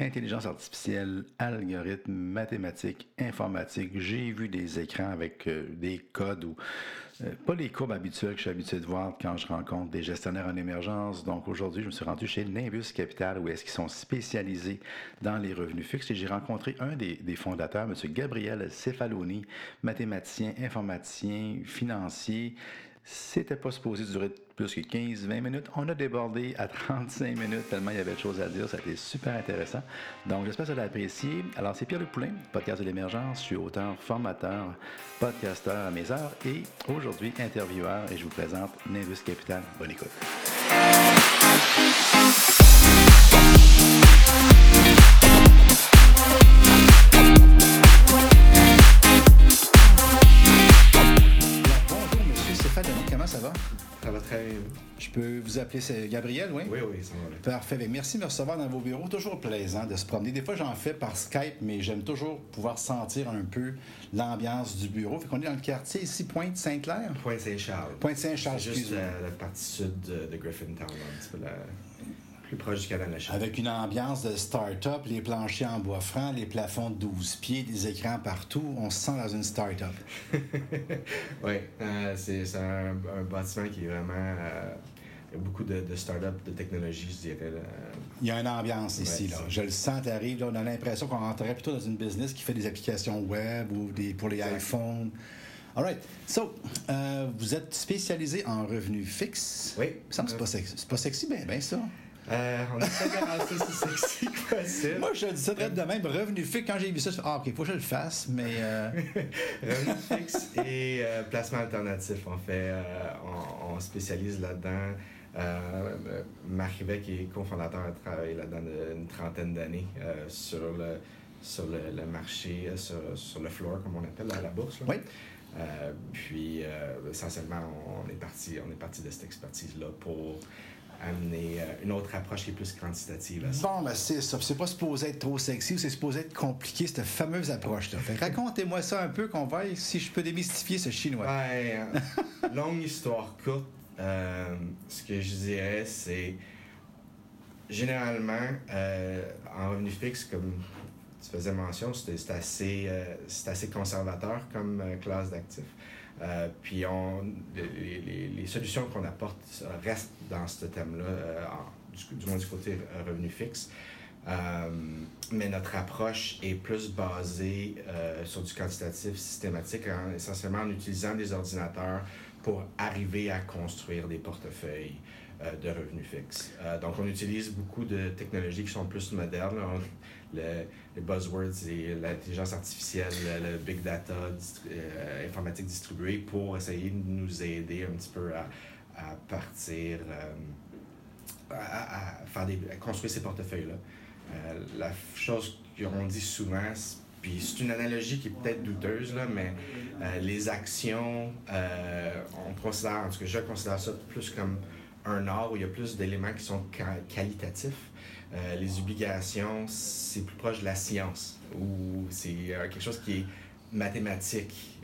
Intelligence artificielle, algorithmes, mathématiques, informatique. J'ai vu des écrans avec euh, des codes ou euh, pas les courbes habituelles que je suis habitué de voir quand je rencontre des gestionnaires en émergence. Donc aujourd'hui, je me suis rendu chez Nimbus Capital où est-ce qu'ils sont spécialisés dans les revenus fixes et j'ai rencontré un des, fondateurs, M. Gabriel Cefaloni, mathématicien, informaticien, financier. C'était pas supposé durer plus que 15-20 minutes. On a débordé à 35 minutes tellement il y avait de choses à dire. Ça a été super intéressant. Donc, j'espère que vous avez apprécié. Alors, c'est Pierre Le Poulain, podcast de l'émergence. Je suis auteur, formateur, podcasteur à mes heures et aujourd'hui intervieweur et je vous présente Nimbus Capital. Bonne écoute. Je peux vous appeler Gabriel, oui? Oui, oui, ça va. Parfait. Bien, Merci de me recevoir dans vos bureaux. Toujours plaisant de se promener. Des fois, j'en fais par Skype, mais j'aime toujours pouvoir sentir un peu l'ambiance du bureau. Fait qu'on est dans le quartier ici, Pointe-Saint-Clair? Pointe-Saint-Charles. Pointe-Saint-Charles, C'est juste la, la partie sud de, de Griffintown, un petit peu la, plus proche du canal de la Charte. Avec une ambiance de start-up, les planchers en bois franc, les plafonds de 12 pieds, des écrans partout. On se sent dans une start-up. oui, euh, c'est c'est un, un bâtiment qui est vraiment. euh, il y a beaucoup de, de start-up de technologie, je dirais. là. Il y a une ambiance ici. Là. Je le sens, t'arrives, là, on a l'impression qu'on rentrerait plutôt dans une business qui fait des applications web ou des, pour les iPhones. All right. So, euh, vous êtes spécialisé en revenus fixes. Oui. Ça me semble que c'est pas sexy. C'est pas sexy, ben, ben ça. Euh, on essaie de rendre ça aussi sexy que possible. Moi, je dis ça très de même. Revenu fixe, quand j'ai vu ça, je fais Ah, OK, faut que je le fasse, mais. euh, Revenu fixe et euh, placement alternatif. On fait, on, on spécialise là-dedans. Euh, Marc Rivet, qui est cofondateur, a travaillé là-dedans de- une trentaine d'années euh, sur le sur le, le marché, euh, sur, sur le floor, comme on appelle, à la bourse. là. Oui. Euh, puis, essentiellement, on est parti, on est parti de cette expertise-là pour amener une autre approche qui est plus quantitative à ça. Bon, ben c'est ça. C'est pas supposé être trop sexy ou c'est supposé être compliqué, cette fameuse approche-là. Racontez-moi ça un peu, qu'on voit si je peux démystifier ce chinois. Euh, longue histoire courte, euh, ce que je dirais, c'est généralement, euh, en revenu fixe, comme tu faisais mention, c'est assez, euh, assez conservateur comme classe d'actifs. Puis on, les, solutions qu'on apporte restent dans ce thème-là, du, moins du côté revenu fixe. Mais notre approche est plus basée sur du quantitatif systématique, en- essentiellement en utilisant des ordinateurs pour arriver à construire des portefeuilles euh, de revenus fixes. Euh, donc, on utilise beaucoup de technologies qui sont plus modernes. le- les buzzwords, l'intelligence artificielle, le, big data, distri- euh, informatique distribuée, pour essayer de nous aider un petit peu à, partir, à, à faire des, à construire ces portefeuilles-là. La chose qu'on dit souvent, puis c'est une analogie qui est peut-être douteuse, mais euh, les actions, euh, on considère, en tout cas, je considère ça plus comme un art où il y a plus d'éléments qui sont qua- qualitatifs. Euh, les obligations, c'est plus proche de la science, ou c'est quelque chose qui est mathématique.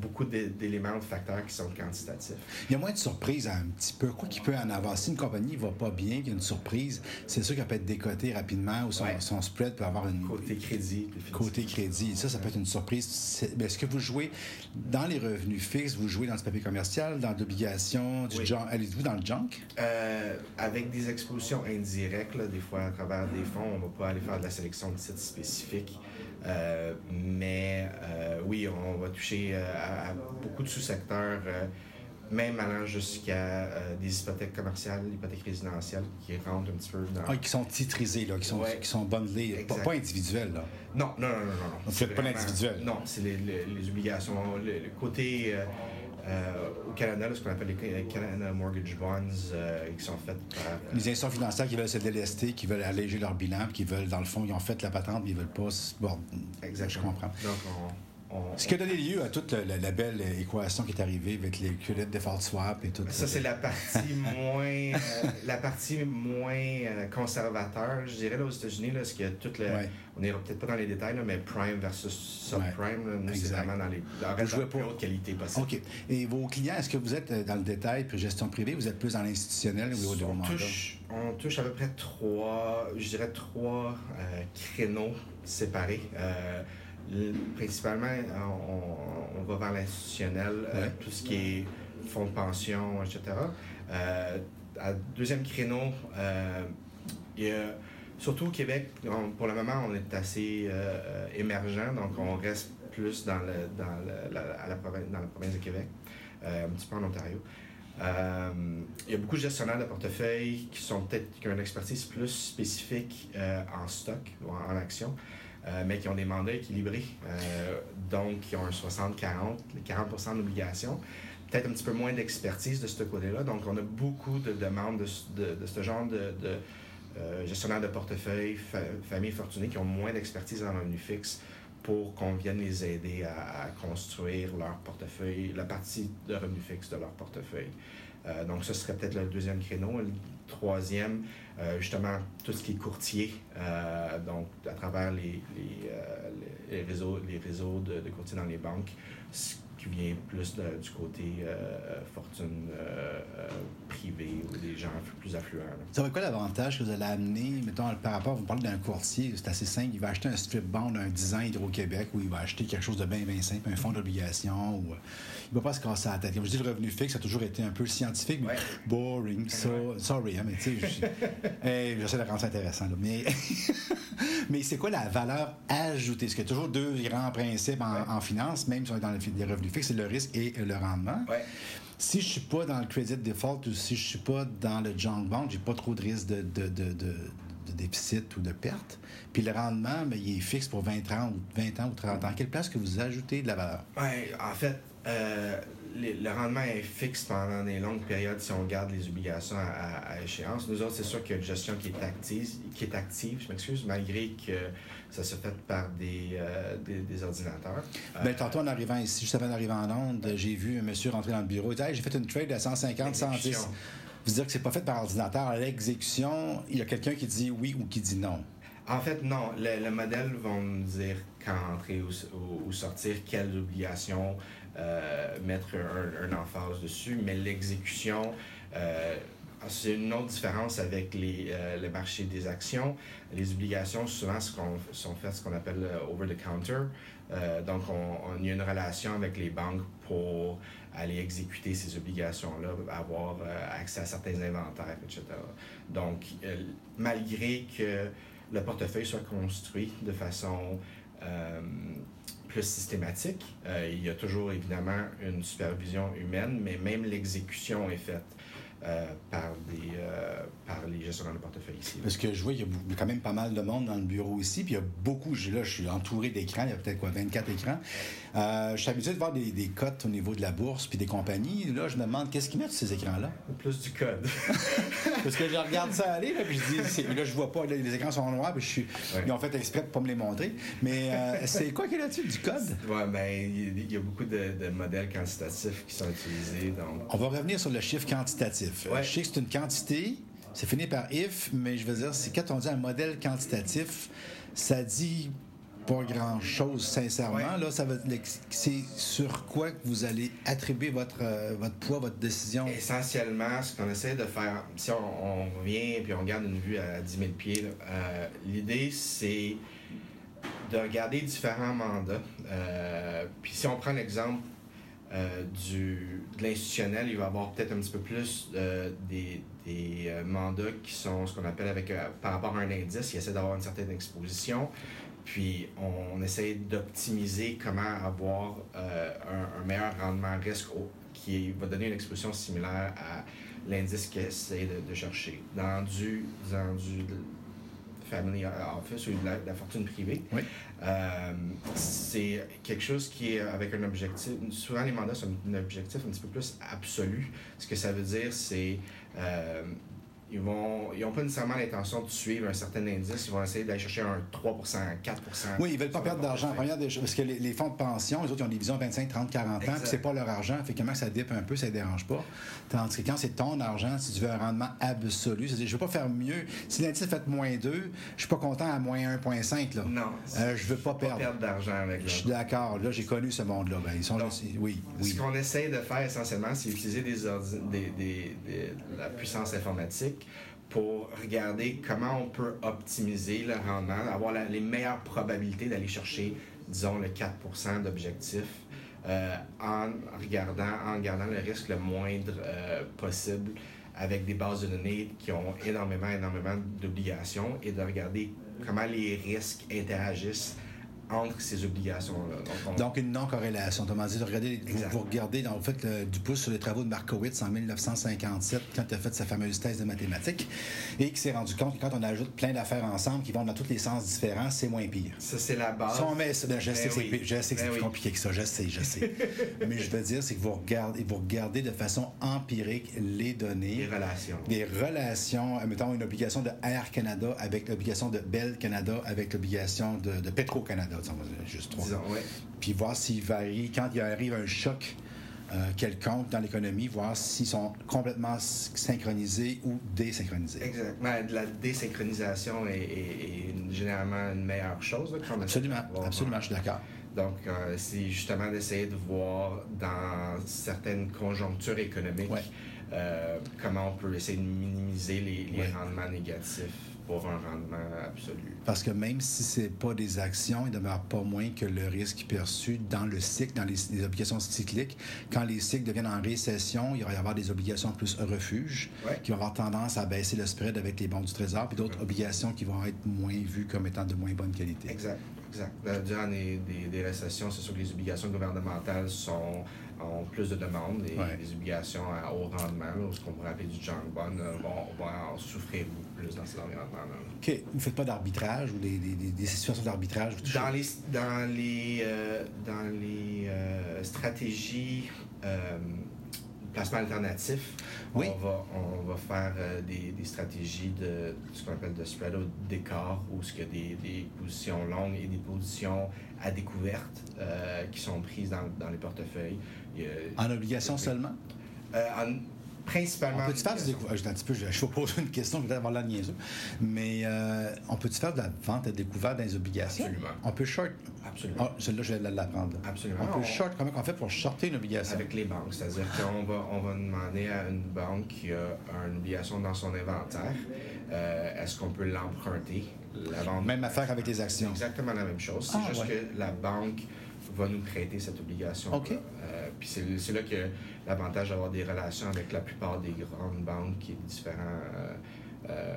Beaucoup d'é- d'éléments, de facteurs qui sont quantitatifs. Il y a moins de surprises un petit peu. Quoi qu'il peut en avoir. Si une compagnie va pas bien, qu'il y a une surprise, c'est sûr qu'elle peut être décotée rapidement ou son, Ouais. son spread peut avoir une. Côté crédit. Côté crédit, ça, ça peut être une surprise. Est-ce que vous jouez dans les revenus fixes, vous jouez dans du papier commercial, dans l'obligation, du Oui. junk? Allez-vous dans le junk? Euh, avec des expositions indirectes, là, des fois à travers des fonds, on va pas aller faire de la sélection de titres spécifiques. Euh, mais euh, oui, on va toucher euh, à, à beaucoup de sous-secteurs, même allant jusqu'à des hypothèques commerciales, hypothèques résidentielles qui rentrent un petit peu dans. Ah, qui sont titrisés, là, qui sont, Ouais. qui sont bundlés, pas, pas individuels. Là. Non, non, non, non, non. C'est pas l'individuel. Non, c'est les, les- les obligations. Le, le côté au Canada, là, ce qu'on appelle les Canada Mortgage Bonds, euh, qui sont faites par. euh, Les institutions financières qui veulent se délester, qui veulent alléger leur bilan, puis qui veulent, dans le fond, ils ont fait la patente, mais ils veulent pas. se- Bon, Exactement. je comprends. Donc, on, Ce qui a donné lieu à toute la, belle équation qui est arrivée avec les credit default swap et tout ça. c'est la partie moins, euh, la partie moins euh, conservateur, je dirais, là, aux États-Unis, là, ce qu'il y a tout le. On n'ira peut-être pas dans les détails, là, mais prime versus subprime, nous, c'est vraiment dans les dans la plus haute qualité possible. OK. Et vos clients, est-ce que vous êtes euh, dans le détail puis gestion privée, vous êtes plus dans l'institutionnel ou au on touche, on touche à peu près trois, je dirais trois créneaux séparés principalement, on, va vers l'institutionnel, euh, tout ce qui est fonds de pension, etc. Euh, à deuxième créneau, euh, surtout au Québec, pour le moment, on est assez émergent, donc on reste plus dans, le, dans, la, province, dans la province de Québec, un petit peu en Ontario. il y a beaucoup de gestionnaires de portefeuille qui sont peut-être qui ont une expertise plus spécifique en stock ou en, en action. Euh, mais qui ont des mandats équilibrés, euh, donc qui ont un 60-40, 40, d'obligations. Peut-être un petit peu moins d'expertise de ce côté-là. Donc, on a beaucoup de demandes de, de, ce genre de, euh, gestionnaires de portefeuille, familles fortunées qui ont moins d'expertise en revenu fixe pour qu'on vienne les aider à, construire leur portefeuille, la partie de revenu fixe de leur portefeuille. donc, ce serait peut-être le deuxième créneau. Le troisième, euh, justement, tout ce qui est courtier, euh, donc à travers les, les, euh, réseaux, les réseaux de, de, courtiers dans les banques, qui vient plus du côté fortune privée ou des gens plus affluents. Ça va quoi l'avantage que vous allez amener, mettons, par rapport, vous parlez d'un courtier, c'est assez simple, il va acheter un strip bond, un 10 ans Hydro-Québec, ou il va acheter quelque chose de bien, bien simple, un fonds d'obligation, ou il va pas se casser la tête. Comme je dis, le revenu fixe a toujours été un peu scientifique, mais boring, ça. Sorry, hein, mais tu sais, j'essaie de rendre ça intéressant. Mais, mais c'est quoi la valeur ajoutée? Parce qu'il y a toujours deux grands principes en, finance, même si on est dans les revenus fixes, c'est le risque et le rendement? Si je suis pas dans le credit default ou si je suis pas dans le junk bond, j'ai pas trop de risque de, de, de, de déficit ou de perte. Puis le rendement, mais il est fixe pour 20 ans, ou 20 ans ou 30 ans. Quelle place que vous ajoutez de la valeur? Ouais, en fait, euh, le rendement est fixe pendant des longues périodes si on garde les obligations à, échéance. Nous autres, c'est sûr qu'il y a une gestion qui est active, qui est active je m'excuse, malgré que ça se fait par des, euh, des, ordinateurs. Bien, tantôt, en arrivant ici, juste avant d'arriver en Londres, j'ai vu un monsieur rentrer dans le bureau. Il dit J'ai fait une trade à 150, 110. Vous dire que c'est pas fait par ordinateur. À l'exécution, il y a quelqu'un qui dit oui ou qui dit non. En fait, non. Le, modèle va nous dire quand entrer ou, ou sortir, quelles obligations euh, mettre un, emphase dessus, mais l'exécution, euh, c'est une autre différence avec les, euh, le marché des actions. Les obligations, souvent, sont faites ce qu'on appelle over-the-counter. donc, on, y a une relation avec les banques pour aller exécuter ces obligations-là, avoir accès à certains inventaires, etc. Donc, malgré que le portefeuille soit construit de façon plus systématique. Euh, il y a toujours évidemment une supervision humaine, mais même l'exécution est faite euh, par, des, euh, par les gestionnaires de portefeuille ici. Parce que je vois qu'il y a quand même pas mal de monde dans le bureau ici, puis il y a beaucoup, là, je suis entouré d'écrans, il y a peut-être quoi, 24 écrans. Euh, je suis habitué de voir des, des, cotes au niveau de la bourse puis des compagnies. Là, je me demande qu'est-ce qu'ils mettent sur ces écrans-là? Plus du code. Parce que je regarde ça aller, là, puis je dis, là, je vois pas, les écrans sont noirs, puis je suis, ils ont fait exprès pour pas me les montrer. Mais c'est quoi qu'il y a là-dessus, du code? Oui, ben, il y, a beaucoup de, de, modèles quantitatifs qui sont utilisés. Donc... On va revenir sur le chiffre quantitatif. Je sais que c'est une quantité, c'est fini par if, mais je veux dire, c'est quand on dit un modèle quantitatif, ça dit pas grand-chose, sincèrement. Là, ça c'est sur quoi que vous allez attribuer votre, euh, votre poids, votre décision? Essentiellement, ce qu'on essaie de faire, si on, revient et on garde une vue à 10 000 pieds, euh, l'idée, c'est de regarder différents mandats. Euh, puis si on prend l'exemple euh, du, de l'institutionnel, il va y avoir peut-être un petit peu plus euh, des, des euh, mandats qui sont ce qu'on appelle avec par rapport à un indice, il essaie d'avoir une certaine exposition. Puis on, essaie d'optimiser comment avoir un, meilleur rendement risque qui va donner une exposition similaire à l'indice qu'il essaie de, de, chercher. Dans du, dans du family office ou de la, fortune privée. Euh, c'est quelque chose qui est avec un objectif. Souvent, les mandats sont un objectif un petit peu plus absolu. Ce que ça veut dire, c'est. Euh, ils vont ils n'ont pas nécessairement l'intention de suivre un certain indice. Ils vont essayer d'aller chercher un 3% 4% Oui, ils veulent pas perdre d'argent. Première des choses, parce que les, les, fonds de pension, les autres, ils ont des visions 25, 30, 40 ans, puis c'est pas leur argent. Effectivement, ça dippe un peu, ça ne dérange pas. Tandis que quand c'est ton argent, si tu veux un rendement absolu, c'est-à-dire, je veux pas faire mieux. Si l'indice fait moins 2, je suis pas content à moins 1,5. Là. Non. Euh, je veux pas, pas perdre. d'argent avec Je suis d'accord. Là, j'ai connu ce monde-là. Ben, ils sont Donc, oui, oui. Ce qu'on essaye de faire essentiellement, c'est utiliser des, ordi- des, des- des- la puissance informatique pour regarder comment on peut optimiser le rendement, avoir les meilleures probabilités d'aller chercher, disons, le 4% d'objectif. euh, en regardant en gardant le risque le moindre euh, possible avec des bases de données qui ont énormément énormément d'obligations et de regarder comment les risques interagissent entre ces obligations-là. Donc, on- Donc, une non-corrélation. Autrement dit, regardez, vous, regardez, dans, vous faites le- du pouce sur les travaux de Markowitz en 1957, quand il a fait sa fameuse thèse de mathématiques, et qui s'est rendu compte que quand on ajoute plein d'affaires ensemble qui vont dans tous les sens différents, c'est moins pire. ça, c'est la base. Si on met ça, ben, je sais Ben oui. je sais que c'est Ben plus oui. compliqué que ça, je sais, je sais. Mais je veux dire, c'est que vous regardez, vous regardez de façon empirique les données. Les relations. des relations, mettons une obligation de Air Canada avec l'obligation de Bell Canada avec l'obligation de, de Petro-Canada, disons, juste trois. Disons, ouais. Puis voir s'il varie, quand il arrive un choc euh, quelconque dans l'économie, voir s'ils sont complètement synchronisés ou désynchronisés. Exactement. De la désynchronisation est, est- est généralement une meilleure chose. là, Absolument, absolument, je suis d'accord. Donc, euh, c'est justement d'essayer de voir dans certaines conjonctures économiques Ouais. euh, comment on peut essayer de minimiser les, les Ouais. rendements négatifs un rendement absolu. Parce que même si c'est pas des actions, il demeure pas moins que le risque perçu dans le cycle, dans les, les obligations cycliques. Quand les cycles deviennent en récession, il va y avoir des obligations plus refuge Ouais. qui vont avoir tendance à baisser le spread avec les bons du trésor, puis d'autres obligations qui vont être moins vues comme étant de moins bonne qualité. Exact, exact. Euh, Durant des, des- des récessions, c'est sûr que les obligations gouvernementales sont, ont plus de demandes et Ouais. les obligations à haut rendement, là, ce qu'on pourrait appeler du junk bond, euh, vont, vont en souffrir plus dans ces environnements-là. OK. Vous ne faites pas d'arbitrage ou des, des- des- des situations d'arbitrage? Dans les, dans les, euh, dans les euh, stratégies euh, de placement alternatif, Oui. on, va, on va faire euh, des, des stratégies de ce qu'on appelle de spread out d'écart, où il y a des, des positions longues et des positions à découverte qui sont prises dans, dans les portefeuilles. A- En obligation seulement? Euh, en- principalement. On peut-tu faire du découvert? Un petit peu, je, je vais poser une question, je vais avoir niaiseux. Mais euh, on peut-tu faire de la vente à découvert dans les obligations? Absolument. On peut short. Absolument. Ah, celle-là, je vais l'apprendre. là. Absolument. On peut short. Comment on fait pour shorter une obligation? Avec les banques, c'est-à-dire qu'on va, on va demander à une banque qui a une obligation dans son inventaire, euh, est-ce qu'on peut l'emprunter, la? Même affaire avec les C'est actions. exactement la même chose. C'est Ah, juste ouais. que la banque va nous prêter cette obligation. OK. Puis c'est c'est là que l'avantage d'avoir des relations avec la plupart des grandes banques et différents euh, euh,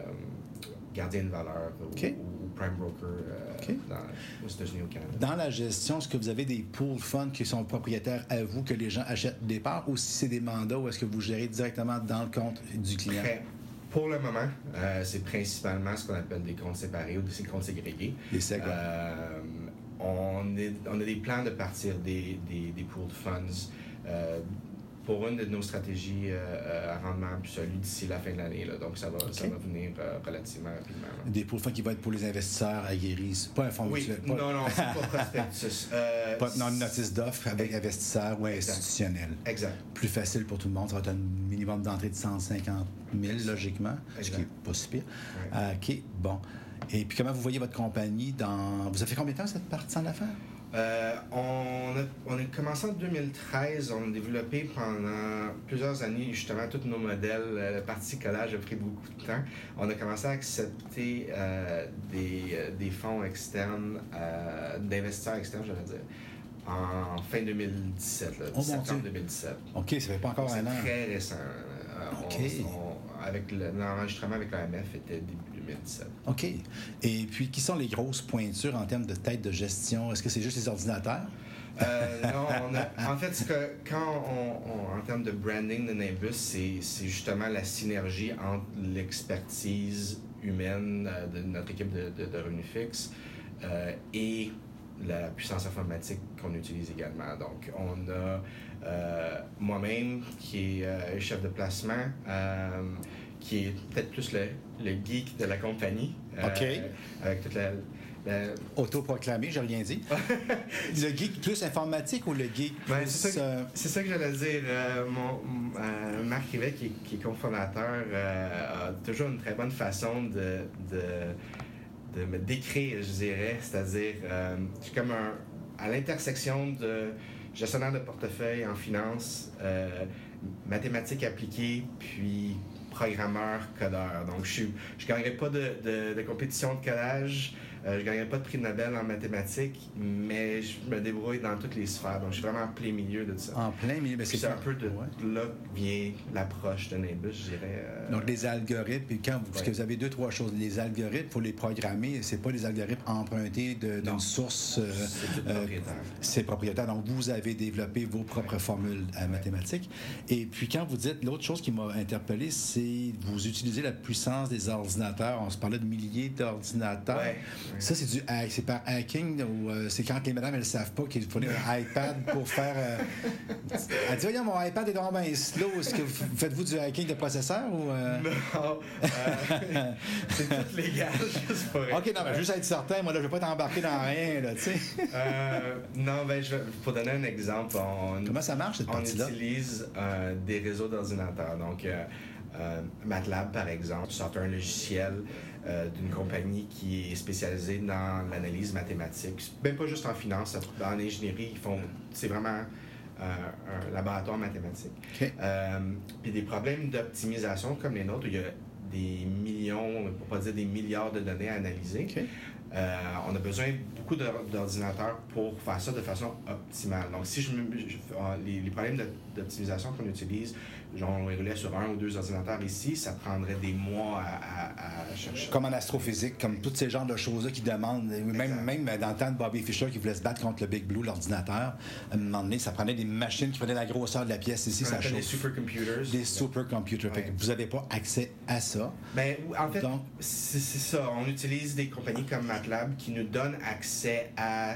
gardiens de valeur ou, prime broker euh, dans- aux États-Unis au Canada. Dans la gestion, est-ce que vous avez des pool funds qui sont propriétaires à vous, que les gens achètent des parts, ou si c'est des mandats, ou est-ce que vous gérez directement dans le compte du client? Pour le moment, euh, c'est principalement ce qu'on appelle des comptes séparés ou des comptes ségrégés. Ouais. Euh, on, est- on a des plans de partir des, des, des pooled funds euh, pour une de nos stratégies euh, euh, à rendement absolu d'ici la fin de l'année. Donc, ça va, ça va venir euh, relativement rapidement. là. Des funds qui vont être pour les investisseurs aguerris. Pas un fonds Oui, mutuel. non, Pas, non, c'est pas prospectus. Euh, pas non, une notice d'offre avec investisseurs ou Exact. institutionnels. Exact. Plus facile pour tout le monde. Ça va être un minimum d'entrée de 150 000, logiquement, ce qui n'est pas si pire. Ouais. OK, bon. Et puis, comment vous voyez votre compagnie dans. Vous avez fait combien de temps cette partie en affaires? Euh, on, a, on a commencé en 2013. On a développé pendant plusieurs années justement tous nos modèles. Euh, La partie collage a pris beaucoup de temps. On a commencé à accepter euh, des, des fonds externes, euh, d'investisseurs externes, je dire, en fin 2017, là, Oh, septembre Dieu. 2017. OK, ça fait pas encore C'est un an. très récent. Euh, on- OK. on- avec le- l'enregistrement avec l'AMF était début 2017. OK. Et puis, qui sont les grosses pointures en termes de tête de gestion? Est-ce que c'est juste les ordinateurs? Euh, non, on a- en fait, ce que, quand on, on- en termes de branding de Nimbus, c'est c'est justement la synergie entre l'expertise humaine euh, de notre équipe de, de, de revenus fixes euh, et la puissance informatique qu'on utilise également. Donc, on a euh, moi-même qui est chef de placement, qui est peut-être plus le, le geek de la compagnie. euh, OK. avec toute la. la- Autoproclamé, j'ai rien dit. le geek plus informatique ou le geek Ben, plus. c'est ça, que- euh, c'est ça que j'allais dire. Euh, mon, euh, Marc Rivet, qui, est- qui est cofondateur, euh, a toujours une très bonne façon de, de, de me décrire, je dirais. C'est-à-dire, euh, je suis comme un, à l'intersection de gestionnaire de portefeuille en finance, euh, mathématiques appliquées, puis programmeur, codeur. Donc, je ne gagnerai pas de, de, de compétition de codage, euh, je ne gagnerai pas de prix Nobel en mathématiques, mais je me débrouille dans toutes les sphères. Donc, je suis vraiment en plein milieu de ça. en plein milieu. ben, c'est un peu de Ouais. là que vient l'approche de Nimbus, je dirais. euh, Donc, les algorithmes, puis quand vous, parce que vous avez deux, trois choses. Les algorithmes, il faut les programmer. C'est pas des algorithmes empruntés d'une source. euh, c'est euh, propriétaire. c'est propriétaire. Donc, vous avez développé vos propres formules mathématiques. Et puis, quand vous dites, l'autre chose qui m'a interpellé, c'est vous utilisez la puissance des ordinateurs. On se parlait de milliers d'ordinateurs. Ça, c'est du hack- c'est par hacking ou euh, c'est quand les madames, elles savent pas qu'il faut un iPad pour faire. euh, Elle dit, voyons, mon iPad est vraiment bien slow. Est-ce que vous faites-vous du hacking de processeur ou. euh? Non, euh, c'est tout légal, juste pour OK, non, mais juste être certain, moi, là, je vais pas t'embarquer dans rien, là, tu sais. Non, ben, je vais, pour donner un exemple, on, Comment ça marche, cette on partie-là? utilise euh, des réseaux d'ordinateurs. Donc, MATLAB, par exemple, sort un logiciel euh, d'une compagnie qui est spécialisée dans l'analyse mathématique. Même pas juste en finance, en ingénierie, ils font. C'est vraiment euh, un laboratoire mathématique. OK. Euh, puis des problèmes d'optimisation comme les nôtres, où il y a des millions, pour pas dire des milliards de données à analyser. Euh, on a besoin beaucoup d'or- d'ordinateurs pour faire ça de façon optimale. Donc, si je, me, je- euh, les, les problèmes d'optimisation qu'on utilise, genre on les relève sur un ou deux ordinateurs ici, ça prendrait des mois à, à- à chercher. Comme en astrophysique, comme tous ces genres de choses-là qui demandent, même, Exact. même dans le temps de Bobby Fischer qui voulait se battre contre le Big Blue, l'ordinateur, à un moment donné, ça prenait des machines qui prenaient la grosseur de la pièce ici, ça des supercomputers. Des supercomputers. Ouais. vous n'avez pas accès à ça. Ben, en fait, c'est ça. On utilise des compagnies comme MATLAB qui nous donnent accès à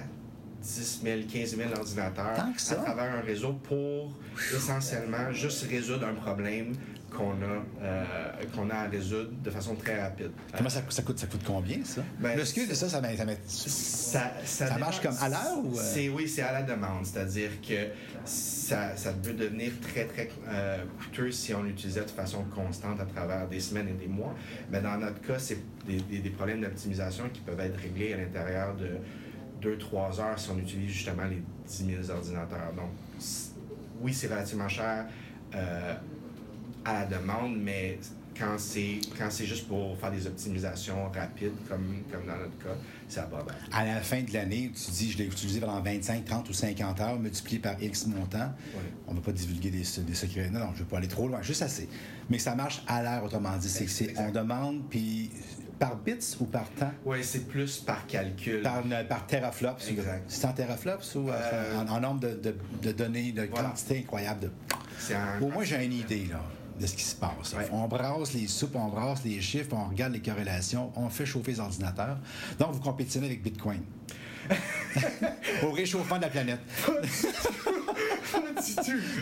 10 000, 15 000 ordinateurs à travers un réseau pour essentiellement juste résoudre un problème qu'on a, euh, qu'on a à résoudre de façon très rapide. Comment ça, ça coûte? Ça coûte combien, ça? Ben, Le SKU de ça, ça, ça, Ça, marche comme à l'heure ou, euh? C'est, oui, c'est à la demande. C'est-à-dire que ça, ça peut devenir très, très euh, coûteux si on l'utilisait de façon constante à travers des semaines et des mois. Mais dans notre cas, c'est des, des- des problèmes d'optimisation qui peuvent être réglés à l'intérieur de 2-3 heures si on utilise justement les 10 000 ordinateurs. Donc, oui, c'est relativement cher euh, à la demande, mais quand c'est, quand c'est juste pour faire des optimisations rapides, comme, comme dans notre cas, c'est abordable. à la fin de l'année, tu dis, je l'ai utilisé pendant 25, 30 ou 50 heures, multiplié par X montant. Ouais. On ne va pas divulguer des, des secrets. Non, non, je ne veux pas aller trop loin, juste assez. Mais ça marche à l'heure, autrement dit. C'est on demande, puis par bits ou par temps? Oui, c'est plus par calcul. Par, par teraflops. Exact. C'est en teraflops ou euh, Euh, en, en nombre de, de- de données, de Voilà. quantité incroyable de. Un- Au moins, j'ai une idée là, de ce qui se passe. Ouais. On brasse les soupes, on brasse les chiffres, on regarde les corrélations, on fait chauffer les ordinateurs. Donc, vous compétitionnez avec Bitcoin. Au réchauffement de la planète.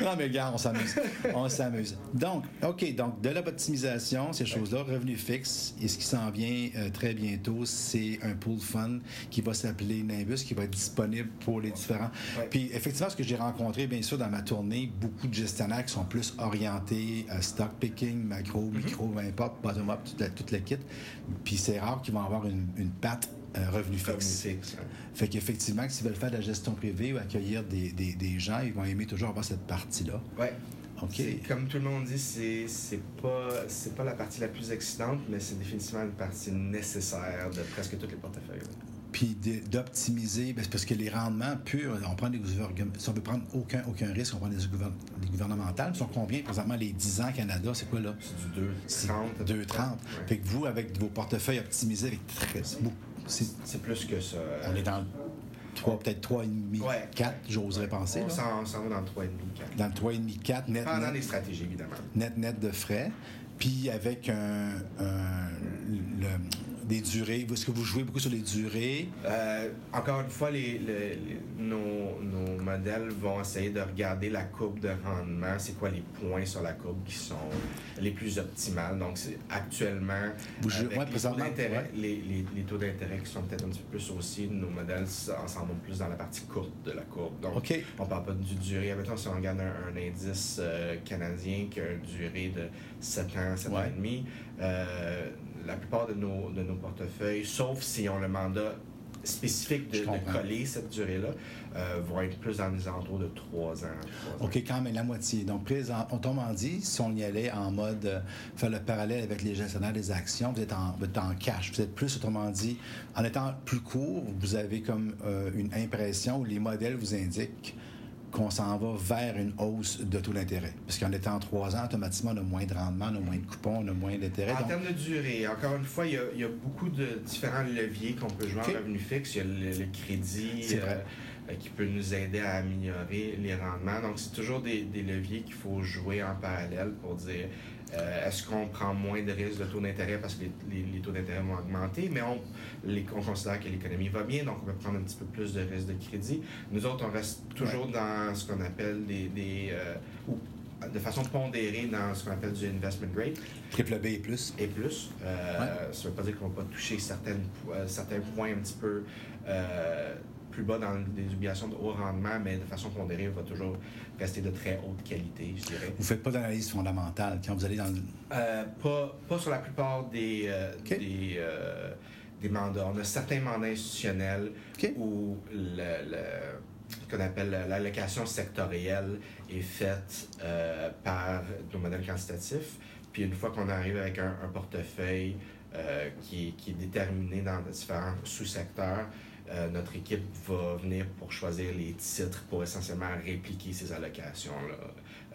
Non, mais regarde, on s'amuse. On s'amuse. Donc, OK, donc de l'optimisation, ces choses-là, revenus fixes, et ce qui s'en vient euh, très bientôt, c'est un pool fund qui va s'appeler Nimbus, qui va être disponible pour les différents. Ouais. Puis, effectivement, ce que j'ai rencontré, bien sûr, dans ma tournée, beaucoup de gestionnaires qui sont plus orientés à stock picking, macro, micro, peu importe, bottom-up, toute la, toute la kit. Puis, c'est rare qu'ils vont avoir une, une patte euh, revenu fixe. Fait qu'effectivement, s'ils veulent faire de la gestion privée ou accueillir des, des- des gens, ils vont aimer toujours avoir cette partie-là. Ouais. C'est- Comme tout le monde dit, c'est c'est pas, c'est pas la partie la plus excitante, mais c'est définitivement une partie nécessaire de presque tous les portefeuilles. Puis d'optimiser, ben, parce que les rendements purs, on prend des gouvernements, si on veut prendre aucun, aucun risque, on prend des, gouvern- des gouvernementales. Ils sont combien présentement les 10 ans Canada? C'est quoi là? C'est du 2, C'est 30. 2,30. Ouais. Fait que vous, avec vos portefeuilles optimisés avec très beaucoup, c'est- C'est plus que ça. on est dans le 3, peut-être 3,5, Ouais. 4, j'oserais penser. On là. s'en on s'en va dans le 3,5, 4. Dans le 3,5, 4, net, Pendant net. les stratégies, évidemment. net net de frais, puis avec un, un- le- Des durées. Est-ce que vous jouez beaucoup sur les durées? Euh, encore une fois, les, les- les- nos, nos modèles vont essayer de regarder la courbe de rendement. C'est quoi les points sur la courbe qui sont les plus optimales? Donc, c'est actuellement, Vous jouez- avec ouais, les, taux ouais. les, taux d'intérêt qui sont peut-être un petit peu plus aussi, nos modèles s'en vont plus dans la partie courte de la courbe. Donc, OK. on parle pas du durée. Mettons, si on regarde un, un indice euh, canadien qui a une durée de 7 ans, 7 ans et demi, euh, la plupart de nos, de nos portefeuilles, sauf si on le mandat spécifique de, coller cette durée-là, euh, vont être plus dans les alentours de 3 ans. trois ans. OK, quand même la moitié. Donc, présent, autrement dit, si on y allait en mode euh, faire le parallèle avec les gestionnaires des actions, vous êtes en, vous êtes en cash. Vous êtes plus, autrement dit, en étant plus court, vous avez comme euh, une impression où les modèles vous indiquent qu'on s'en va vers une hausse de taux d'intérêt. Parce qu'en étant en trois ans, automatiquement, on a moins de rendement, on a moins de coupons, on a moins d'intérêt. En Donc, termes de durée, encore une fois, il y a, il y a beaucoup de différents leviers qu'on peut jouer en revenu fixe. Il y a le, le crédit C'est vrai. euh, qui peut nous aider à améliorer les rendements. Donc, c'est toujours des, des leviers qu'il faut jouer en parallèle pour dire euh, est-ce qu'on prend moins de risques de taux d'intérêt parce que les, les- les taux d'intérêt vont augmenter, mais on, les, on considère que l'économie va bien, donc on peut prendre un petit peu plus de risques de crédit. Nous autres, on reste toujours dans ce qu'on appelle des. des euh, ou de façon pondérée dans ce qu'on appelle du investment grade triple B et plus. et plus. Euh, Ça ne veut pas dire qu'on va pas toucher certaines, euh, certains points un petit peu euh, plus bas dans des obligations de haut rendement, mais de façon pondérée, on va toujours rester de très haute qualité, je dirais. Vous faites pas d'analyse fondamentale. Quand vous allez dans le... Euh, pas, pas sur la plupart des, euh, des, euh, des mandats. On a certains mandats institutionnels où le, qu'on appelle l'allocation sectorielle est faite euh, par nos modèles quantitatifs. Puis une fois qu'on arrive avec un, un portefeuille euh, qui, qui est déterminé dans différents sous-secteurs, euh, notre équipe va venir pour choisir les titres pour essentiellement répliquer ces allocations-là.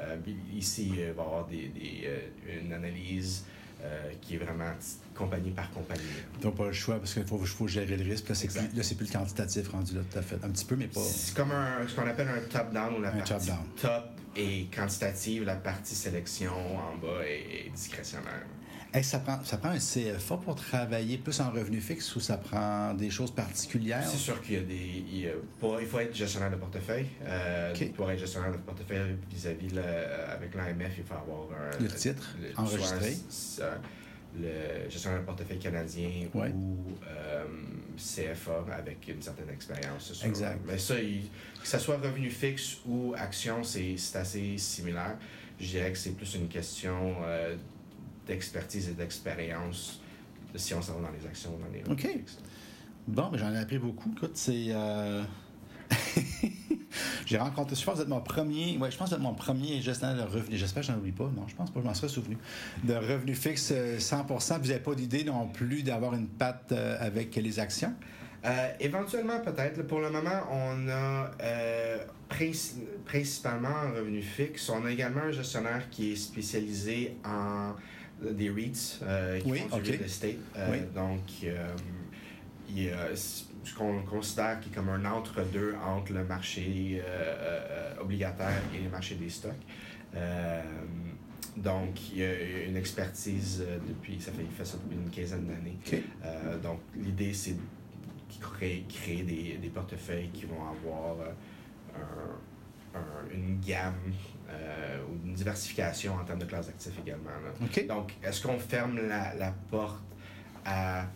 Euh, ici, il va y avoir des, des, euh, une analyse euh, qui est vraiment compagnie par compagnie. N'ont pas le choix parce qu'il faut, faut gérer le risque. Là, c'est plus, plus le quantitatif rendu là, tout à fait. Un petit peu, mais pas. C'est comme un, ce qu'on appelle un top-down où la Un partie top-down. top est quantitative, la partie sélection en bas est, est discrétionnaire. Est-ce que ça prend, ça prend un CFA pour travailler plus en revenu fixe ou ça prend des choses particulières? C'est sûr qu'il y a des. Il, y a pas- il faut être gestionnaire de portefeuille. Euh, OK. Pour être gestionnaire de portefeuille vis-à-vis le- avec l'AMF, il faut avoir un, Le titre le- enregistré. soit le gestionnaire de portefeuille canadien Ouais. ou euh, CFA avec une certaine expérience. Exact. Mais ça, il- que ce soit revenu fixe ou action, c'est c'est assez similaire. Je dirais que c'est plus une question euh, d'expertise et d'expérience si on s'en va dans les actions, dans les OK. Bon, ben, j'en ai appris beaucoup. Écoute, c'est. euh, J'ai rencontré, je pense que vous êtes mon premier, ouais, je pense que vous êtes mon premier gestionnaire de revenus. J'espère que j'en oublie pas. Non, je pense pas, je m'en serais souvenu. De revenus fixes euh, 100% Vous n'avez pas d'idée non plus d'avoir une patte euh, avec les actions? Euh, éventuellement, peut-être. Pour le moment, on a euh, princi- principalement en revenu fixe. On a également un gestionnaire qui est spécialisé en euh, des REITs euh, qui Oui, font du ok. real estate. Euh, Oui. Donc, euh, il ce qu'on considère qui est comme un entre-deux entre le marché euh, obligataire et le marché des stocks. Donc, il y a une expertise depuis, ça fait, il fait ça depuis une quinzaine d'années. Euh, donc, l'idée, c'est de créer, créer des, des portefeuilles qui vont avoir un- un- une gamme ou une diversification en termes de classes d'actifs également. là. Donc, est-ce qu'on ferme la, la porte à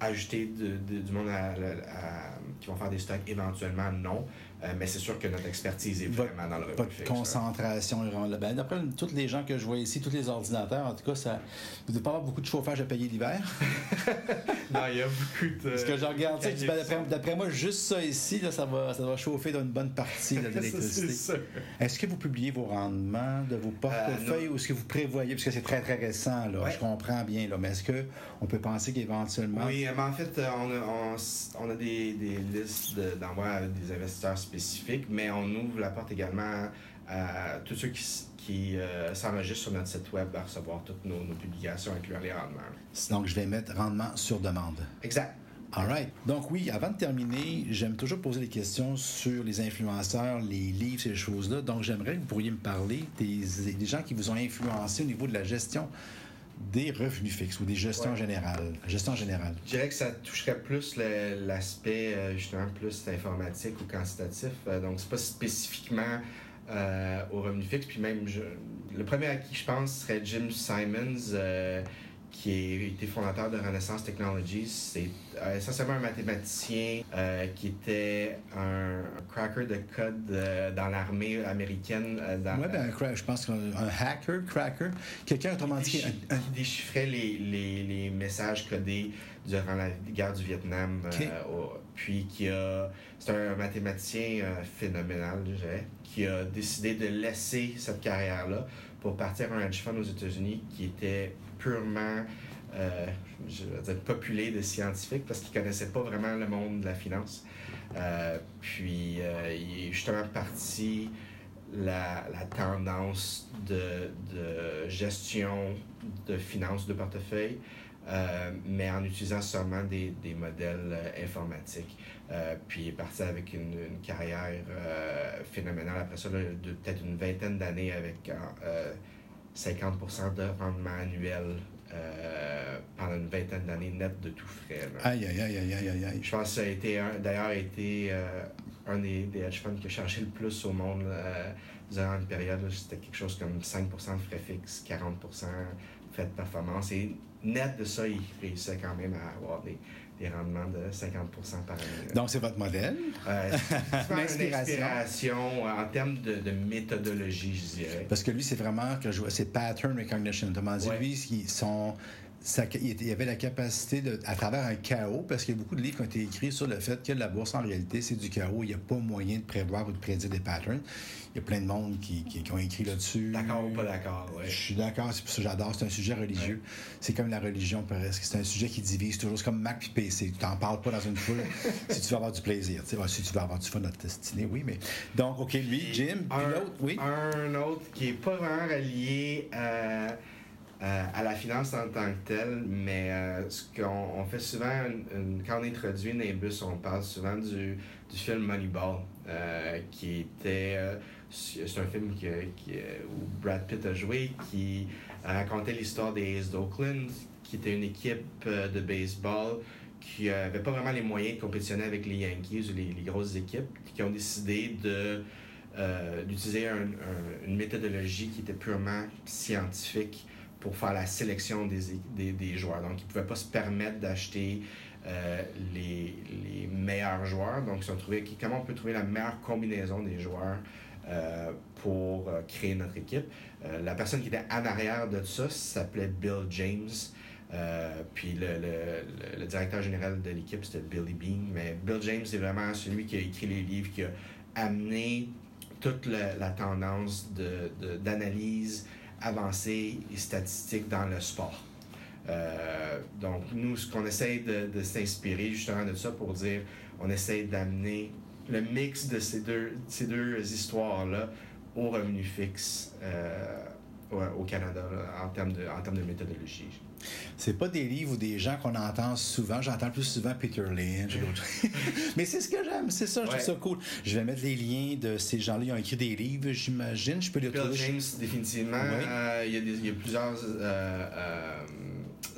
ajouter de- de- du monde à- à- qui vont faire des stocks éventuellement? Non. Euh, mais c'est sûr que notre expertise est Votre- vraiment dans le Votre fixe, concentration est vraiment là. Ben, D'après tous les gens que je vois ici, tous les ordinateurs, en tout cas, ça, vous ne devez pas avoir beaucoup de chauffage à payer l'hiver. Non, il y a beaucoup de. Parce que je regarde je dis, ben, d'après- moi, juste ça ici, là, ça, va, ça va chauffer dans une bonne partie là, de l'électricité. Est-ce que vous publiez vos rendements de vos portefeuilles Euh, ou est-ce que vous prévoyez, parce que c'est très très récent, là, Ouais. je comprends bien, là, mais est-ce qu'on peut penser qu'éventuellement. Oui, mais en fait, euh, on a, on s- on a des, des listes de- d'envoi à des investisseurs spécifiques, mais on ouvre la porte également à tous ceux qui, qui euh, s'enregistrent sur notre site web à recevoir toutes nos, nos publications, incluant les rendements. Donc, je vais mettre rendement sur demande. Exact. All right. Donc oui, avant de terminer, j'aime toujours poser des questions sur les influenceurs, les livres, ces choses-là. Donc j'aimerais que vous pourriez me parler des, des gens qui vous ont influencé au niveau de la gestion des revenus fixes ou des gestions Ouais. générales. Gestion générale. Je dirais que ça toucherait plus l'aspect euh, justement plus informatique ou quantitatif. Euh, donc c'est pas spécifiquement euh, au revenu fixe. Puis même je- le premier à qui je pense serait Jim Simons, euh, qui a été fondateur de Renaissance Technologies. C'est euh, essentiellement un mathématicien euh, qui était un, un cracker de code euh, dans l'armée américaine. euh, dans, Oui, ben, un je pense qu'un un hacker, cracker, quelqu'un, autrement dit, qui, déchiffrait les, les, les messages codés durant la guerre du Vietnam. au- puis qui a. C'est un mathématicien phénoménal, je dirais, qui a décidé de laisser cette carrière-là pour partir à un hedge fund aux États-Unis qui était purement. euh, je veux dire, populé de scientifiques parce qu'il connaissait pas vraiment le monde de la finance. Euh, puis euh, il est justement parti la, la tendance de, de gestion de finances de portefeuille, mais en utilisant seulement des, des modèles informatiques. Puis il est parti avec une, une carrière phénoménale. Après ça, peut-être une vingtaine d'années avec 50% de rendement annuel euh, pendant une vingtaine d'années net de tout frais. là. Aïe, aïe, aïe, aïe, aïe, aïe. Je pense que ça a été un- d'ailleurs été euh, un des, des hedge funds qui a chargé le plus au monde euh, durant une période. C'était quelque chose comme 5% de frais fixes, 40% frais de performance. Et net de ça, il réussissait quand même à avoir des, des rendements de 50% par année. Donc, c'est votre modèle. Euh, une inspiration euh, en termes de, de méthodologie, je dirais. Parce que lui, c'est vraiment que je vois, c'est pattern recognition. Autrement dit, Ouais. lui, son, il il avait la capacité, de, à travers un chaos, parce qu'il y a beaucoup de livres qui ont été écrits sur le fait que la bourse, en réalité, c'est du chaos. Il n'y a pas moyen de prévoir ou de prédire des patterns. Il y a plein de monde qui, qui- qui ont écrit là-dessus. D'accord ou pas d'accord, ouais. Je suis d'accord, c'est pour ça que j'adore. C'est un sujet religieux. C'est comme la religion presque. C'est un sujet qui divise toujours. C'est comme Mac puis PC. Tu t'en parles pas dans une foule si tu veux avoir du plaisir. Si tu veux avoir du fun à te destiner, oui, mais. Donc, OK, lui, Jim, puis un, l'autre, oui. Un autre qui est pas vraiment relié euh, euh, à la finance en tant que telle, mais euh, ce qu'on on fait souvent, quand on introduit Nimbus, on parle souvent du, du film Moneyball, euh, qui était. euh, c'est un film euh, où Brad Pitt a joué, qui racontait l'histoire des Aces d'Oakland, qui était une équipe de baseball qui n'avait pas vraiment les moyens de compétitionner avec les Yankees ou les, grosses équipes, qui ont décidé de d'utiliser un- un- une méthodologie qui était purement scientifique pour faire la sélection des, des, des joueurs. Donc, ils ne pouvaient pas se permettre d'acheter euh, les, les meilleurs joueurs. Donc, ils ont trouvé comment on peut trouver la meilleure combinaison des joueurs euh, pour euh, créer notre équipe. La personne qui était en arrière de ça s'appelait Bill James. Puis le, le- directeur général de l'équipe, c'était Billy Bean. Mais Bill James, c'est vraiment celui qui a écrit les livres, qui a amené toute la, la tendance d'analyse avancée et statistique dans le sport. Euh, donc, nous, ce qu'on essaye de, s'inspirer justement de ça pour dire, on essaye d'amener le mix de ces deux, ces deux histoires-là au revenu fixe euh, au, au Canada là, en, termes de, en termes de méthodologie. C'est pas des livres ou des gens qu'on entend souvent. J'entends plus souvent Peter Lynch. Mais c'est ce que j'aime, c'est ça, je trouve Ouais. ça cool. Je vais mettre les liens de ces gens-là. Ils ont écrit des livres, j'imagine. Je peux les Bill retrouver. James, définitivement. Oui. euh, il, y a des- il y a plusieurs euh, euh,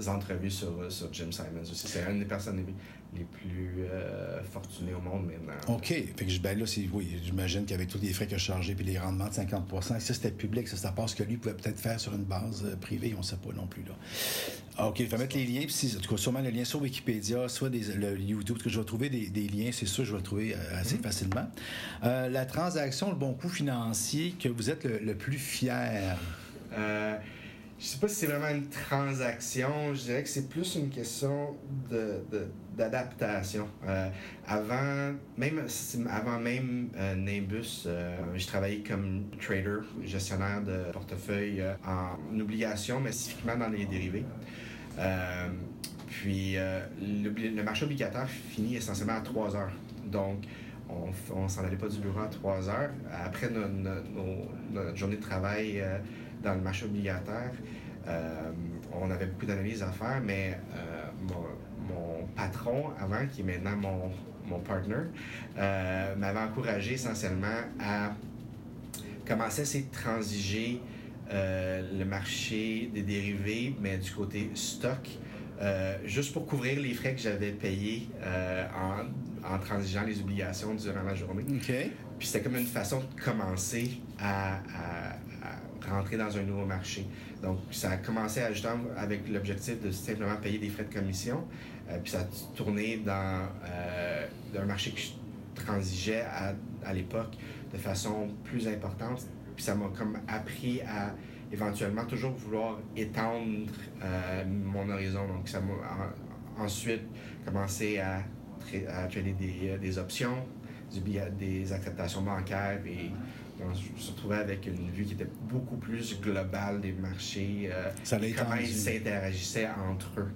entrevues sur, sur Jim Simons aussi. C'est une des personnes les, les plus euh, fortunées au monde maintenant. OK. Fait que je- ben là, c'est, oui, j'imagine qu'avec tous les frais qu'il a chargés puis les rendements de 50 ça, c'était public. Ça, ça passe que lui pouvait peut-être faire sur une base euh, privée. On ne sait pas non plus. Là. OK. Je vais mettre les liens. Puis si- en tout cas, sûrement le lien sur Wikipédia, soit des, le YouTube, parce que je vais trouver des, des liens. C'est sûr, je vais le trouver euh, assez facilement. Euh, la transaction, le bon coût financier que vous êtes le, le plus fier? Euh, je sais pas si c'est vraiment une transaction, je dirais que c'est plus une question de, de- d'adaptation. Euh, avant, même, avant même euh, Nimbus, euh, je travaillais comme trader, gestionnaire de portefeuille euh, en obligations, mais spécifiquement dans les dérivés. Puis le marché obligataire finit essentiellement à 3 heures. Donc, on, on s'en allait pas du bureau à 3 heures. Après notre journée de travail dans le marché obligataire, euh, on avait beaucoup d'analyses à faire, mais euh, mon, mon patron, avant, qui est maintenant mon, mon partner, euh, m'avait encouragé essentiellement à commencer à essayer de transiger le marché des dérivés, mais du côté stock, juste pour couvrir les frais que j'avais payés en, en, transigeant les obligations durant la journée. Puis c'était comme une façon de commencer à, rentrer dans un nouveau marché. Donc, ça a commencé à avec l'objectif de simplement payer des frais de commission. Euh, puis ça a tourné dans euh, un marché que je transigeais à, à l'époque de façon plus importante. Puis ça m'a comme appris à éventuellement toujours vouloir étendre euh, mon horizon. Donc, ça m'a ensuite commencé à, trader des, des options, des acceptations bancaires et me suis retrouvé avec une vue qui était beaucoup plus globale des marchés, euh, comment ils s'interagissaient entre eux.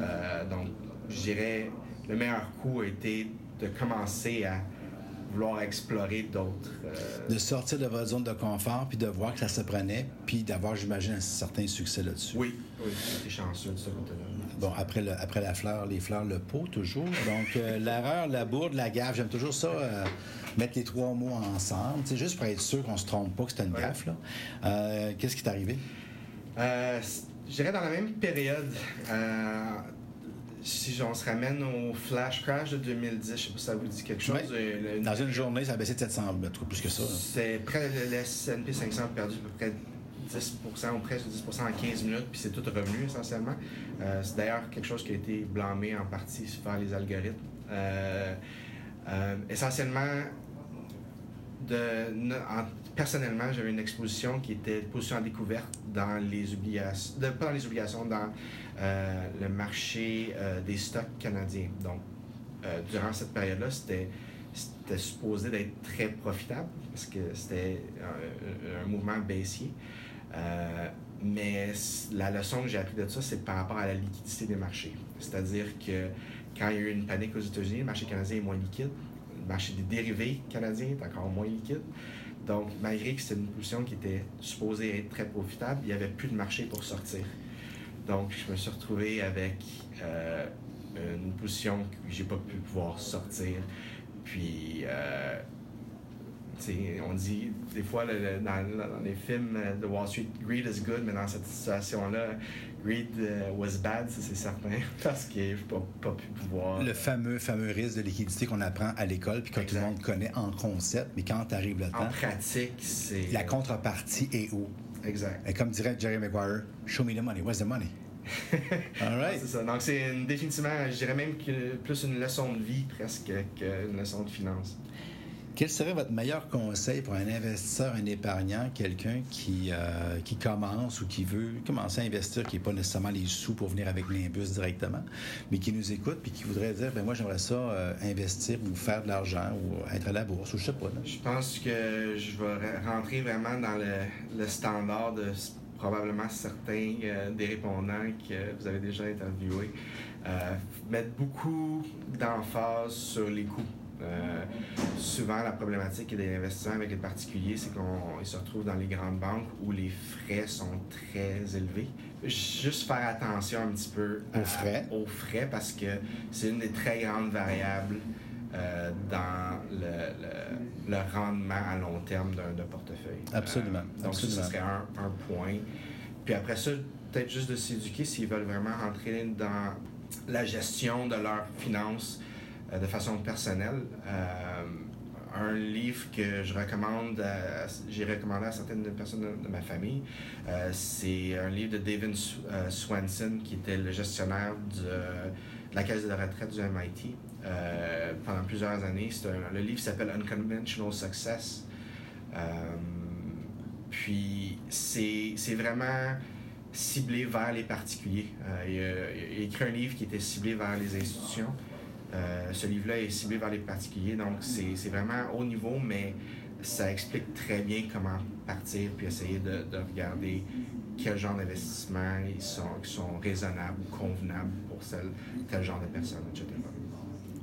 Euh, donc, je dirais, le meilleur coup a été de commencer à vouloir explorer d'autres. Euh, de sortir de votre zone de confort, puis de voir que ça se prenait, puis d'avoir, j'imagine, un certain succès là-dessus. Oui, oui, j'étais chanceux de ce côté-là. Bon, après, le, après la fleur, les fleurs, le pot, toujours. Donc, euh, l'erreur, la bourde, la gaffe, j'aime toujours ça, euh, mettre les trois mots ensemble, c'est juste pour être sûr qu'on se trompe pas, que c'était une gaffe. Là. Qu'est-ce qui t'est arrivé? je dirais dans la même période si on se ramène au flash crash de 2010, je ne sais pas si ça vous dit quelque chose. Euh, Dans une journée, ça a baissé de 700, tout plus que ça. C'est près le S&P 500 a perdu à peu près 10% ou presque 10% en 15 minutes, puis c'est tout revenu essentiellement. Euh, c'est d'ailleurs quelque chose qui a été blâmé en partie par les algorithmes. Euh, essentiellement, de, personnellement, j'avais une exposition qui était position en découverte dans les obligations, pas dans les obligations, dans euh, le marché euh, des stocks canadiens. Donc, euh, durant cette période-là, c'était c'était supposé d'être très profitable parce que c'était un, mouvement baissier. Mais la leçon que j'ai appris de ça, c'est par rapport à la liquidité des marchés. C'est-à-dire que quand il y a eu une panique aux États-Unis, le marché canadien est moins liquide. Le marché des dérivés canadiens est encore moins liquide. Donc, malgré que c'était une position qui était supposée être très profitable, il n'y avait plus de marché pour sortir. Donc, je me suis retrouvé avec euh, une position que j'ai pas pu pouvoir sortir. Puis, euh, on dit des fois dans, les films de Wall Street, greed is good, mais dans cette situation-là, greed euh, was bad, c'est certain, parce que je pas, pas pu pouvoir. Le fameux, fameux risque de liquidité qu'on apprend à l'école, puis que tout le monde connaît en concept, mais quand tu arrives là-dedans. En pratique, c'est. La contrepartie est où? Exact. Et comme dirait Jerry Maguire, show me the money. Where's the money? All right. c'est ça. Donc, c'est définitivement, je dirais même que plus une leçon de vie presque qu'une leçon de finance. Quel serait votre meilleur conseil pour un investisseur, un épargnant, quelqu'un qui, euh, qui commence ou qui veut commencer à investir, qui n'est pas nécessairement les sous pour venir avec l'imbus directement, mais qui nous écoute puis qui voudrait dire ben moi j'aimerais ça euh, investir ou faire de l'argent ou être à la bourse ou je sais pas. Je pense que je vais rentrer vraiment dans le, standard de probablement certains euh, des répondants que vous avez déjà interviewés. mettre beaucoup d'emphase sur les coûts euh, souvent, la problématique des investisseurs avec les particuliers, c'est qu'ils se retrouvent dans les grandes banques où les frais sont très élevés. Juste faire attention un petit peu aux frais, aux frais parce que c'est une des très grandes variables euh, dans le, le, rendement à long terme d'un portefeuille. Absolument. Euh, donc, ça, serait un, un, point. Puis après ça, peut-être juste de s'éduquer s'ils veulent vraiment rentrer dans la gestion de leurs finances de façon personnelle. Euh, un livre que je recommande, j'ai recommandé à certaines personnes de, ma famille, euh, c'est un livre de David Swenson, qui était le gestionnaire de, la caisse de retraite du MIT pendant plusieurs années. le livre s'appelle Unconventional Success. puis c'est vraiment ciblé vers les particuliers. il, a, écrit un livre qui était ciblé vers les institutions. Euh, ce livre-là est ciblé vers les particuliers, donc c'est vraiment haut niveau, mais ça explique très bien comment partir puis essayer de, de regarder quel genre d'investissement ils sont, sont raisonnables ou convenables pour tel genre de personnes, etc.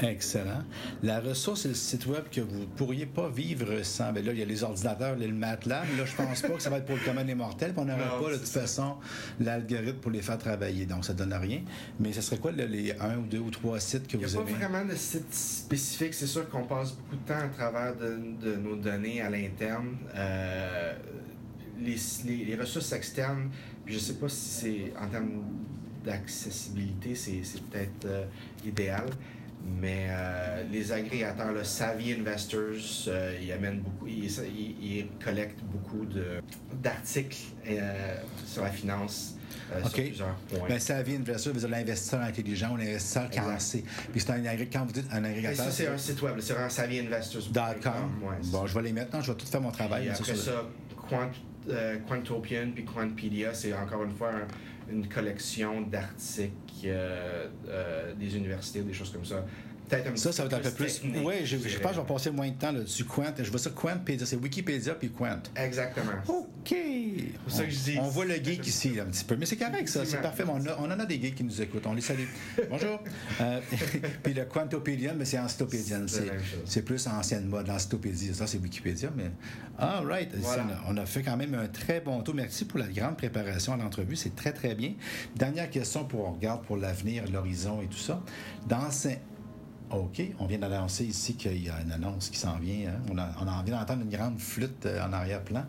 Excellent. La ressource, c'est le site web que vous ne pourriez pas vivre sans. Bien là, il y a les ordinateurs, le matelas. là, je pense pas que ça va être pour le commun des mortels. On n'aurait pas, de toute façon, l'algorithme pour les faire travailler. Donc, ça ne donne rien. Mais ce serait quoi les un ou deux ou trois sites que vous avez? Il n'y a pas vraiment de site spécifique. C'est sûr qu'on passe beaucoup de temps à travers de, nos données à l'interne. Euh, les, les, les ressources externes, je sais pas si c'est en termes d'accessibilité, c'est c'est peut-être euh, idéal, mais euh, les agrégateurs, le Savvy Investors, euh, ils amènent beaucoup, ils, collectent beaucoup de- d'articles euh, sur la finance OK. sur plusieurs points. Vient investir, veut dire l'investisseur intelligent ou l'investisseur Exact. cassé. Puis c'est un quand vous dites un Et agrégateur, ça, c'est un site web, c'est vraiment savvyinvestors.com. Ouais, bon, je vais les mettre. Non, je vais tout faire mon travail. Et après ça, Quant, Quantopian puis Quantpedia, c'est encore une fois un- une collection d'articles euh, euh, des universités ou des choses comme ça. Peut-être un Ça, ça va être un peu plus. technique, Oui, je, je pense que je vais passer moins de temps là-dessus. Quant, je vois ça Quantpedia, c'est Wikipédia puis Quant. Exactement. OK. pour ça que je dis- On voit le geek ici, là, un petit peu. Mais c'est correct, ça. C'est parfait. On, a- on en a des geeks qui nous écoutent. On les salue. Bonjour. Euh, puis le Quantopédian, mais c'est Encyclopédian. C'est C'est c'est plus ancienne mode, l'encyclopédie. Ça, c'est Wikipédia. Mais. All right. Voilà. Ça, On a fait quand même un très bon tour. Merci pour la grande préparation à l'entrevue. C'est très, très bien. Dernière question pour on regarde pour l'avenir, l'horizon et tout ça. Dans OK, on vient d'annoncer ici qu'il y a une annonce qui s'en vient. hein. On, a, on a envie d'entendre une grande flûte euh, en arrière-plan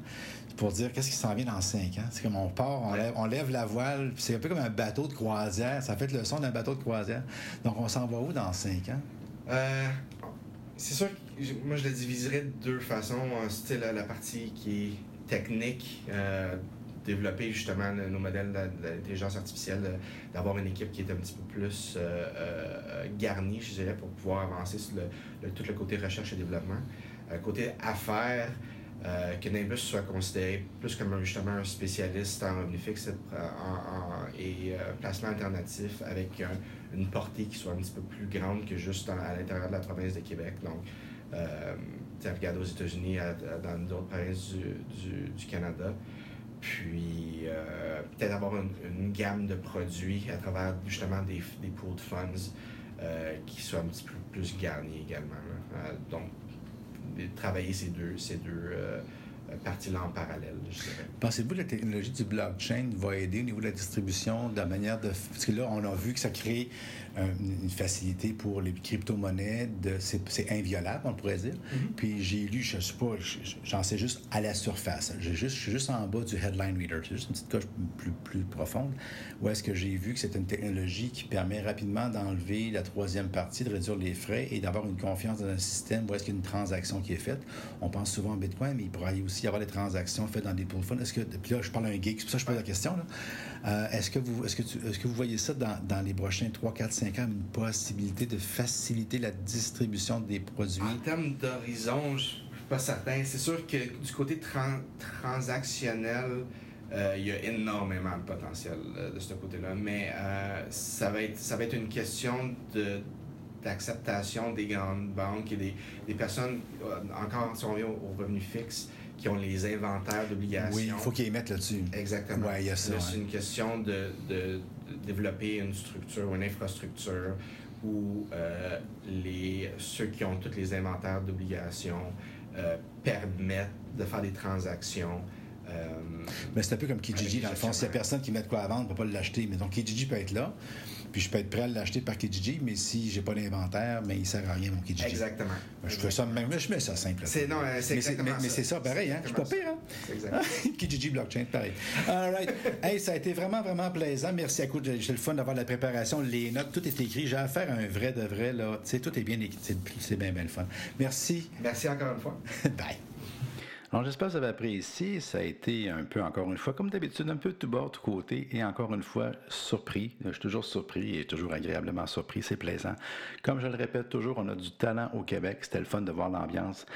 pour dire qu'est-ce qui s'en vient dans cinq ans. C'est comme on part, on, Ouais. lève, on lève la voile, puis c'est un peu comme un bateau de croisière. Ça fait le son d'un bateau de croisière. Donc, on s'en va où dans cinq ans? Euh, c'est sûr que je- moi je le diviserais de deux façons. Un style la, la partie qui est technique, euh, développer justement nos modèles d'intelligence artificielle, d'avoir une équipe qui est un petit peu plus euh, euh, garnie, je dirais, pour pouvoir avancer sur tout le côté recherche et développement. Euh, côté affaires, que Nimbus soit considéré plus comme justement un spécialiste en revenu et euh, placement alternatif avec un- une portée qui soit un petit peu plus grande que juste à l'intérieur de la province de Québec. Donc, regarder aux États-Unis, dans d'autres provinces du Canada. Puis, euh, peut-être avoir une, gamme de produits à travers justement des, des pooled funds euh, qui soient un petit peu plus garnis également. Euh, donc, de travailler ces deux, ces deux parties-là en parallèle, je dirais. Pensez-vous que la technologie du blockchain va aider au niveau de la distribution, de la manière de. Parce que là, on a vu que ça crée une facilité pour les crypto-monnaies. C'est inviolable, on pourrait dire. Puis j'ai lu, je sais pas, je- je- j'en sais juste à la surface. J'ai juste, je suis juste en bas du headline reader. C'est juste une petite coche plus, plus profonde. Où est-ce que j'ai vu que c'est une technologie qui permet rapidement d'enlever la troisième partie, de réduire les frais et d'avoir une confiance dans un système où est-ce qu'il y a une transaction qui est faite. On pense souvent en Bitcoin, mais il pourrait aussi y avoir des transactions faites dans des pool funds. Est-ce que, puis là, je parle à un geek, c'est pour ça que je pose la question. là. Euh, est-ce, que vous, est-ce, que tu- est-ce que vous voyez ça dans, dans les prochains 3, 4, 5 ans, une possibilité de faciliter la distribution des produits? En termes d'horizon, je suis pas certain. C'est sûr que du côté tran- transactionnel, euh, il y a énormément de potentiel euh, de ce côté-là. Mais euh, ça, va être, ça va être une question de d'acceptation des grandes banques et des, des personnes, encore si on revient au, au revenu fixe, qui ont les inventaires d'obligations. Oui, il faut qu'ils émettent là-dessus. Exactement. Ouais, il y a ça, ouais. C'est une question de développer une structure ou une infrastructure où euh, les, ceux qui ont tous les inventaires d'obligations euh, permettent de faire des transactions. euh, Mais c'est un peu comme Kijiji, dans le fond. S'il n'y a personne qui met de quoi à vendre, on ne peut pas l'acheter. Mais donc, Kijiji peut être là, puis je peux être prêt à l'acheter par Kijiji, mais si j'ai pas d'inventaire, mais il ne sert à rien, mon Kijiji. exactement. Ben, Je fais ça même, je mets ça simple. C'est- non, euh, c'est mais c'est, exactement mais, c'est ça, pareil, hein? Je suis pas pire, hein? Kijiji Blockchain, pareil. All right. Hey, ça a été vraiment, vraiment plaisant. Merci à coup. J'ai j'ai le fun d'avoir la préparation, les notes, tout est écrit. J'ai affaire à un vrai de vrai, là. Tu sais, tout est bien écrit. C'est, c'est bien, bien le fun. Merci. Merci encore une fois. Bye. Alors, j'espère que vous avez apprécié. Ça a été un peu, encore une fois, comme d'habitude, un peu tout bord, tout côté, et encore une fois, surpris. Je suis toujours surpris et toujours agréablement surpris. C'est plaisant. Comme je le répète toujours, on a du talent au Québec. C'était le fun de voir l'ambiance.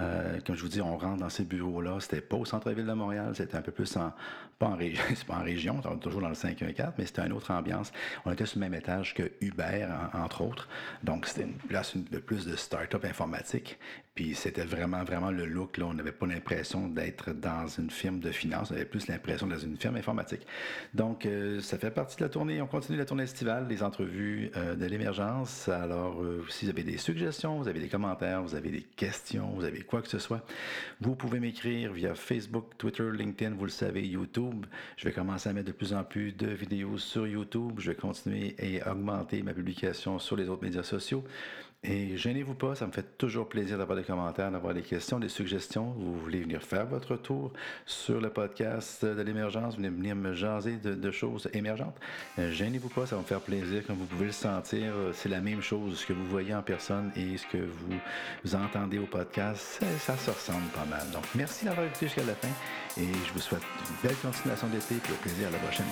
Euh, comme je vous dis, on rentre dans ces bureaux-là. C'était pas au centre-ville de Montréal. C'était un peu plus en, pas en, région, c'est pas toujours dans le 514, mais c'était une autre ambiance. On était sur le même étage que Uber, en- entre autres. Donc, c'était une place de plus de start-up informatique. Puis c'était vraiment, vraiment le look. Là. On n'avait pas l'impression d'être dans une firme de finance. On avait plus l'impression d'être dans une firme informatique. Donc, euh, ça fait partie de la tournée. On continue la tournée estivale, les entrevues euh, de l'émergence. Alors, euh, si vous avez des suggestions, vous avez des commentaires, vous avez des questions, vous avez quoi que ce soit, vous pouvez m'écrire via Facebook, Twitter, LinkedIn, vous le savez, YouTube. Je vais commencer à mettre de plus en plus de vidéos sur YouTube. Je vais continuer et augmenter ma publication sur les autres médias sociaux. Et gênez-vous pas, ça me fait toujours plaisir d'avoir des commentaires, d'avoir des questions, des suggestions. Vous voulez venir faire votre tour sur le podcast de l'émergence, vous venez venir me jaser de, choses émergentes. Euh, gênez-vous pas, ça va me faire plaisir. Comme vous pouvez le sentir, c'est la même chose. Ce que vous voyez en personne et ce que vous, vous entendez au podcast, ça, se ressemble pas mal. Donc, merci d'avoir écouté jusqu'à la fin et je vous souhaite une belle continuation d'été et au plaisir à la prochaine.